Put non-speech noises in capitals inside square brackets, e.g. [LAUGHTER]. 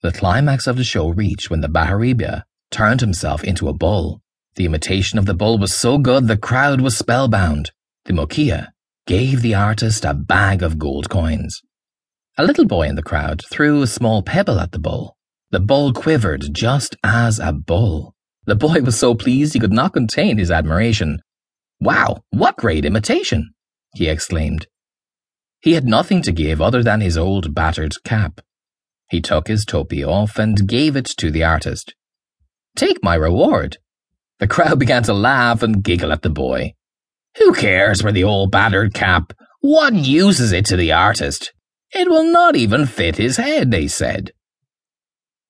The climax of the show reached when the Bahurupiya turned himself into a bull. The imitation of the bull was so good the crowd was spellbound. The Mukhiya gave the artist a bag of gold coins. A little boy in the crowd threw a small pebble at the bull. The bull quivered just as a bull. The boy was so pleased he could not contain his admiration. Wow, what great imitation! he exclaimed. He had nothing to give other than his old battered cap. He took his topi off and gave it to the artist. Take my reward. The crowd [LAUGHS] began to laugh and giggle at the boy. Who cares for the old battered cap? One uses it to the artist? It will not even fit his head, they said.